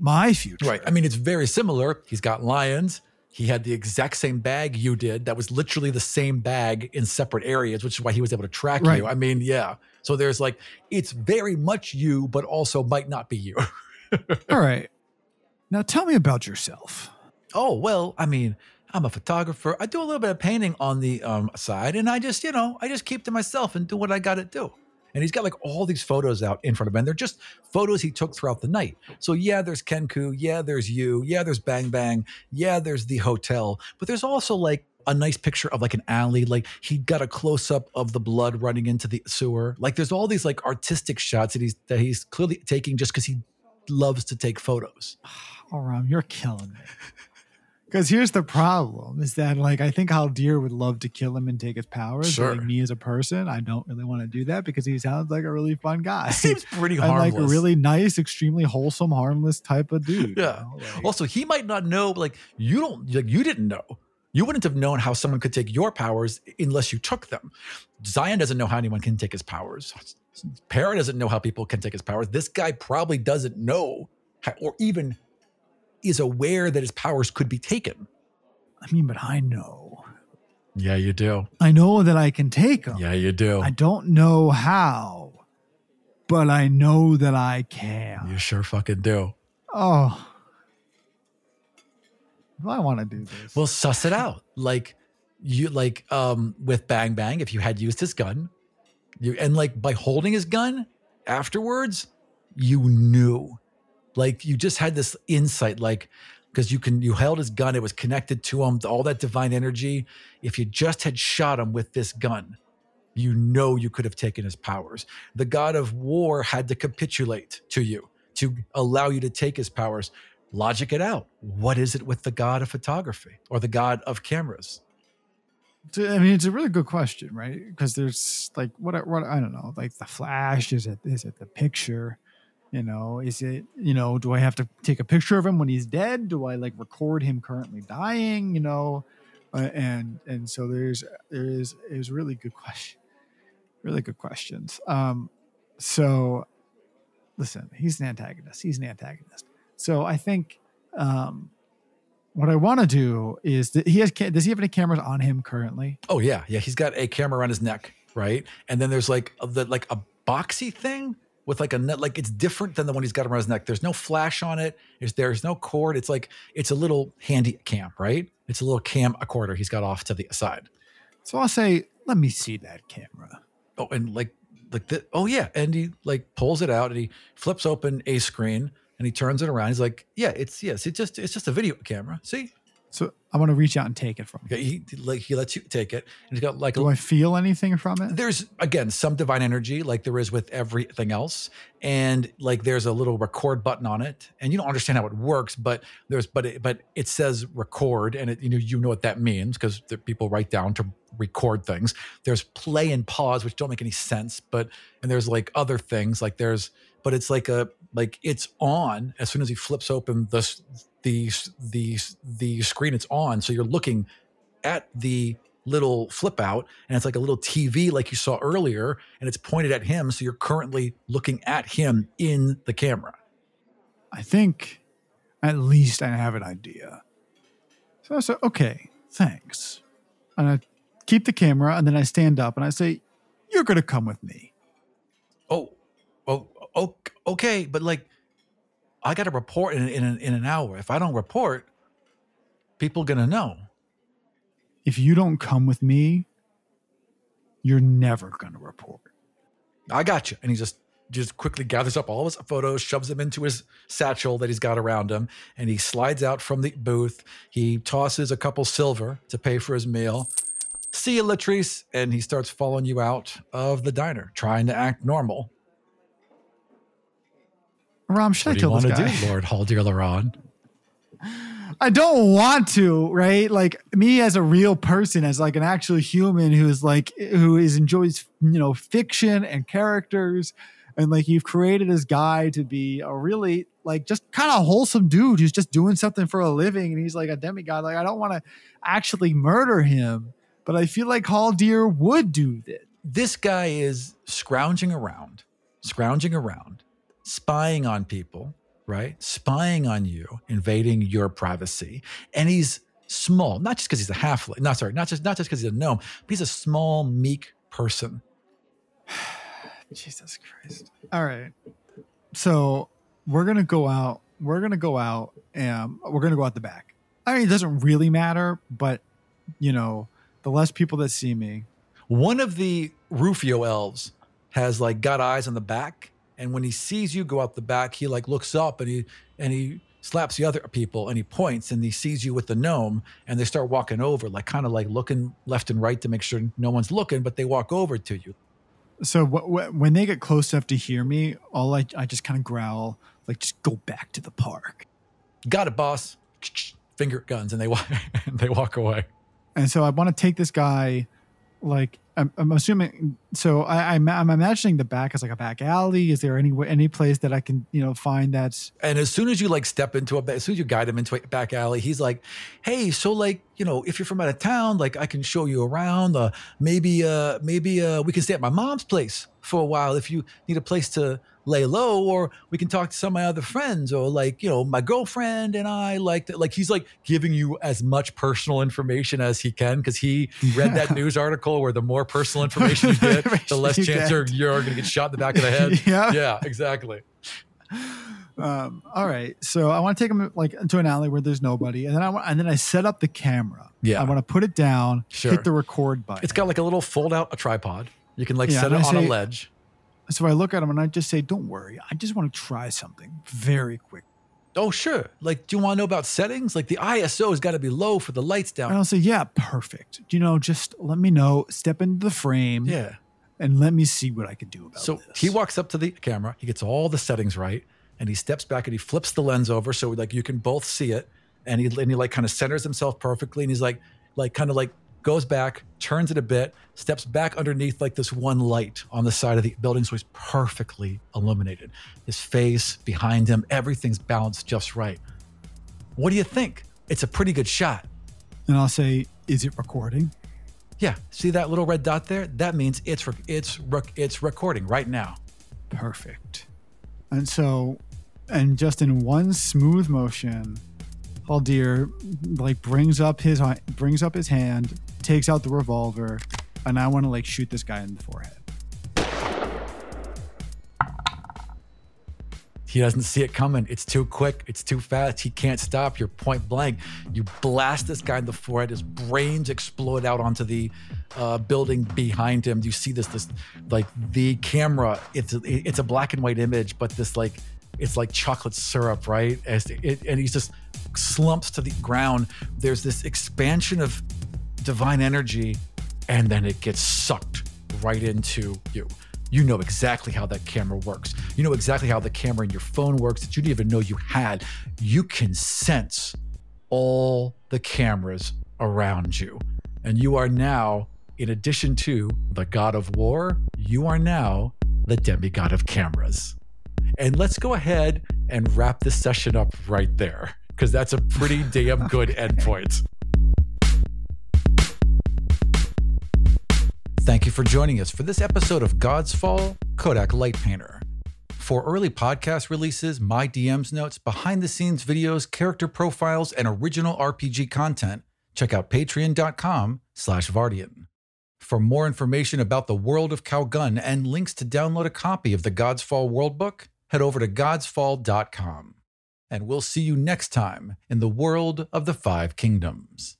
my future. Right. I mean, it's very similar. He's got lions. He had the exact same bag you did. That was literally the same bag in separate areas, which is why he was able to track Right. you. I mean, yeah. So there's like, it's very much you, but also might not be you. All right. Now tell me about yourself. Oh, well, I mean, I'm a photographer. I do a little bit of painting on the um, side, and I just, you know, I just keep to myself and do what I got to do. And he's got like all these photos out in front of him, and they're just photos he took throughout the night. So, yeah, there's Kenku. Yeah, there's you. Yeah, there's Bang Bang. Yeah, there's the hotel. But there's also like a nice picture of like an alley. Like he got a close up of the blood running into the sewer. Like there's all these like artistic shots that he's that he's clearly taking just because he loves to take photos. Oh, Ram, you're killing me. Because here's the problem: is that like I think Haldir would love to kill him and take his powers. but, Sure. like me as a person, I don't really want to do that because he sounds like a really fun guy. Seems pretty harmless. like a really nice, extremely wholesome, harmless type of dude. you Yeah. know, like- Also, he might not know, like you don't, like you didn't know. You wouldn't have known how someone could take your powers unless you took them. Zion doesn't know how anyone can take his powers. Para doesn't know how people can take his powers. This guy probably doesn't know, how, or even is aware that his powers could be taken. I mean, but I know. Yeah, you do. I know that I can take them. Yeah, you do. I don't know how, but I know that I can. You sure fucking do. Oh. Do I want to do this? Well, suss it out. Like you like um with Bang Bang, if you had used his gun, you and like by holding his gun afterwards, you knew. Like you just had this insight, like because you can you held his gun, it was connected to him, all that divine energy. If you just had shot him with this gun, you know you could have taken his powers. The god of war had to capitulate to you to allow you to take his powers. Logic it out. What is it with the god of photography or the god of cameras? I mean, it's a really good question, right? Because there's like what, what I don't know, like the flash. Is it is it the picture? You know, is it you know? Do I have to take a picture of him when he's dead? Do I like record him currently dying? You know, uh, and and so there's there is is really good question, really good questions. Um, so listen, he's an antagonist. He's an antagonist. So I think um, what I want to do is that he has. Does he have any cameras on him currently? Oh yeah, yeah. He's got a camera around his neck, right? And then there's like the like a boxy thing with like a net. Like it's different than the one he's got around his neck. There's no flash on it. There's there's no cord. It's like it's a little handy cam, right? It's a little camcorder he's got off to the side. So I'll say, let me see that camera. Oh, and like like the oh yeah, and he like pulls it out and he flips open a screen and he turns it around. He's like, yeah, it's yes, it's just it's just a video camera. See, So I want to reach out and take it from him. he like he lets you take it, and he's got like Do I feel anything from it? there's again some divine energy like there is with everything else and like there's a little record button on it and you don't understand how it works but there's but it, but it says record and it, you know you know what that means because people write down to record things there's play and pause which don't make any sense but and there's like other things like there's but it's like a like it's on as soon as he flips open the the the the screen it's on so you're looking at the little flip out and it's like a little TV like you saw earlier and it's pointed at him so you're currently looking at him in the camera. I think at least I have an idea. So I said, okay, thanks. And I keep the camera and then I stand up and I say, you're going to come with me. Okay, but like I got to report in in an, in an hour. If I don't report, people to know. If you don't come with me, you're never to report. I got you. And he just just quickly gathers up all his photos, shoves them into his satchel that he's got around him, and he slides out from the booth. He tosses a couple silver to pay for his meal. See you, Latrice, and he starts following you out of the diner, trying to act normal. Ram, should What I do you kill want this to guy? do, Lord Haldir Laron? I don't want to, right? Like me as a real person, as like an actual human who's like who is enjoys you know fiction and characters, and like you've created this guy to be a really like just kind of wholesome dude who's just doing something for a living, and he's like a demigod. Like I don't want to actually murder him, but I feel like Haldir would do this. This guy is scrounging around, scrounging around, spying on people, right? Spying on you, invading your privacy. And he's small, not just because he's a halfling. No, sorry, not just not just because he's a gnome, but he's a small, meek person. Jesus Christ. All right. So we're gonna go out. We're gonna go out and we're gonna go out the back. I mean, it doesn't really matter, but you know, the less people that see me, One of the Rufio elves has like got eyes on the back, and when he sees you go out the back, he like looks up and he and he slaps the other people and he points and he sees you with the gnome and they start walking over, like kind of like looking left and right to make sure no one's looking, but they walk over to you. so wh- wh- when they get close enough to hear me, all I I just kind of growl, like just go back to the park. Got it, boss. Finger guns, and they walk and they walk away. And so I want to take this guy, like I'm, I'm assuming. So I, I'm, I'm imagining the back as like a back alley. Is there any any place that I can you know find that's And as soon as you like step into a, as soon as you guide him into a back alley, he's like, "Hey, so like, you know, if you're from out of town, like, I can show you around. Uh, maybe, uh, maybe, uh, we can stay at my mom's place for a while if you need a place to lay low, or we can talk to some of my other friends, or like, you know, my girlfriend and I like that. Like, he's like giving you as much personal information as he can because he read that news article where the more personal information you get, the less you chance you're, you're going to get shot in the back of the head. Yeah. yeah, exactly. Um, all right. So I want to take him like into an alley where there's nobody, and then I want, and then I set up the camera. Yeah. I want to put it down, Sure. hit the record button. It's got like a little fold out a tripod. You can like Yeah, set it I on a ledge. so I look at him and I just say, "Don't worry. I just want to try something very quick." Oh, sure. Like, do you want to know about settings? Like, the ISO has got to be low for the lights down. And. I'll say, "Yeah, perfect. Do you know, just let me know. Step into the frame, Yeah. and let me see what I can do about it. So this." he walks up to the camera. He gets all the settings right, and he steps back and he flips the lens over so like you can both see it. And he and he like kind of centers himself perfectly. And he's like, like kind of like goes back, turns it a bit, steps back underneath like this one light on the side of the building, so he's perfectly illuminated. His face, behind him, everything's balanced just right. What do you think? It's a pretty good shot. And I'll say, is it recording? Yeah, see that little red dot there? That means it's rec- it's rec- it's recording right now. Perfect. And so, and just in one smooth motion, Haldir like brings up his brings up his hand, takes out the revolver, and I want to like shoot this guy in the forehead. He doesn't see it coming. It's too quick. It's too fast. He can't stop. You're point blank. You blast this guy in the forehead. His brains explode out onto the uh, building behind him. You see this, this like the camera. It's a, it's a black and white image, but this like it's like chocolate syrup, right? As it, and he's just slumps to the ground. There's this expansion of divine energy, and then it gets sucked right into you. You know exactly how that camera works. You know exactly how the camera in your phone works that you didn't even know you had. You can sense all the cameras around you. And you are now, in addition to the god of war, you are now the demigod of cameras. And let's go ahead and wrap this session up right there, because that's a pretty damn good endpoint. Thank you for joining us for this episode of Godsfall Kodak Light Painter. For early podcast releases, my DMs notes, behind the scenes videos, character profiles, and original RPG content, check out patreon.com slash Vardian. For more information about the world of Calgun and links to download a copy of the Godsfall World Book, head over to godsfall.com. And we'll see you next time in the world of the Five Kingdoms.